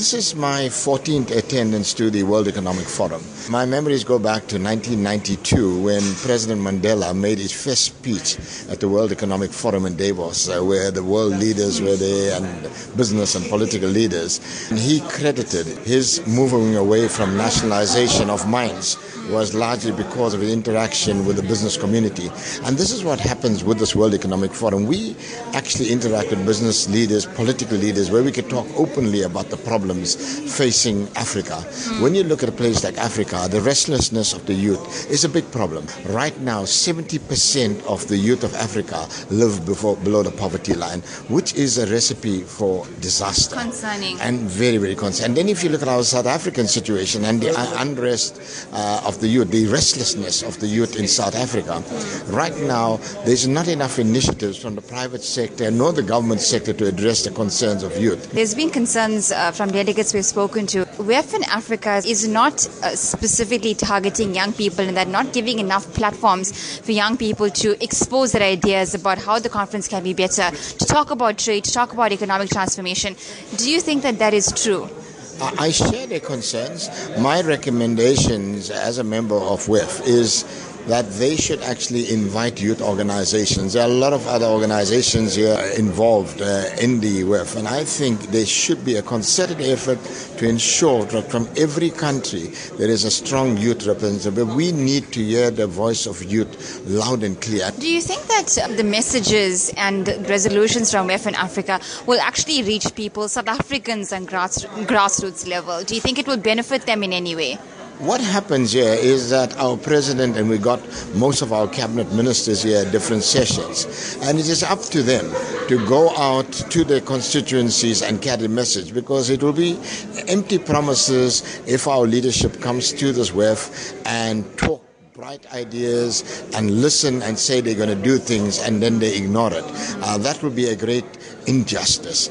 This is my 14th attendance to the World Economic Forum. My memories go back to 1992 when President Mandela made his first speech at the World Economic Forum in Davos, uh, where the world leaders were there and business and political leaders. And he credited his moving away from nationalization of mines was largely because of his interaction with the business community. And this is what happens with this World Economic Forum. We actually interact with business leaders, political leaders, where we can talk openly about the problems facing Africa. Mm. When you look at a place like Africa, the restlessness of the youth is a big problem. Right now, 70% of the youth of Africa live before, below the poverty line, which is a recipe for disaster. Concerning. And very, very concerning. And then if you look at our South African situation and the unrest uh, of the youth, the restlessness of the youth in South Africa. Right now, there's not enough initiatives from the private sector nor the government sector to address the concerns of youth. There's been concerns uh, from delegates we've spoken to. WEF in Africa is not uh, specifically targeting young people and they're not giving enough platforms for young people to expose their ideas about how the conference can be better, to talk about trade, to talk about economic transformation. Do you think that that is true? I share their concerns. My recommendations as a member of WEF is that they should actually invite youth organizations. There are a lot of other organizations here involved uh, in the WEF, and I think there should be a concerted effort to ensure that from every country there is a strong youth representative. But We need to hear the voice of youth loud and clear. Do you think that the messages and resolutions from WEF in Africa will actually reach people, South Africans, and grass, grassroots level? Do you think it will benefit them in any way? What happens here is that our president and we got most of our cabinet ministers here at different sessions, and it is up to them to go out to their constituencies and carry message because it will be empty promises if our leadership comes to this WEF and talk bright ideas and listen and say they're going to do things and then they ignore it. Uh, that would be a great injustice.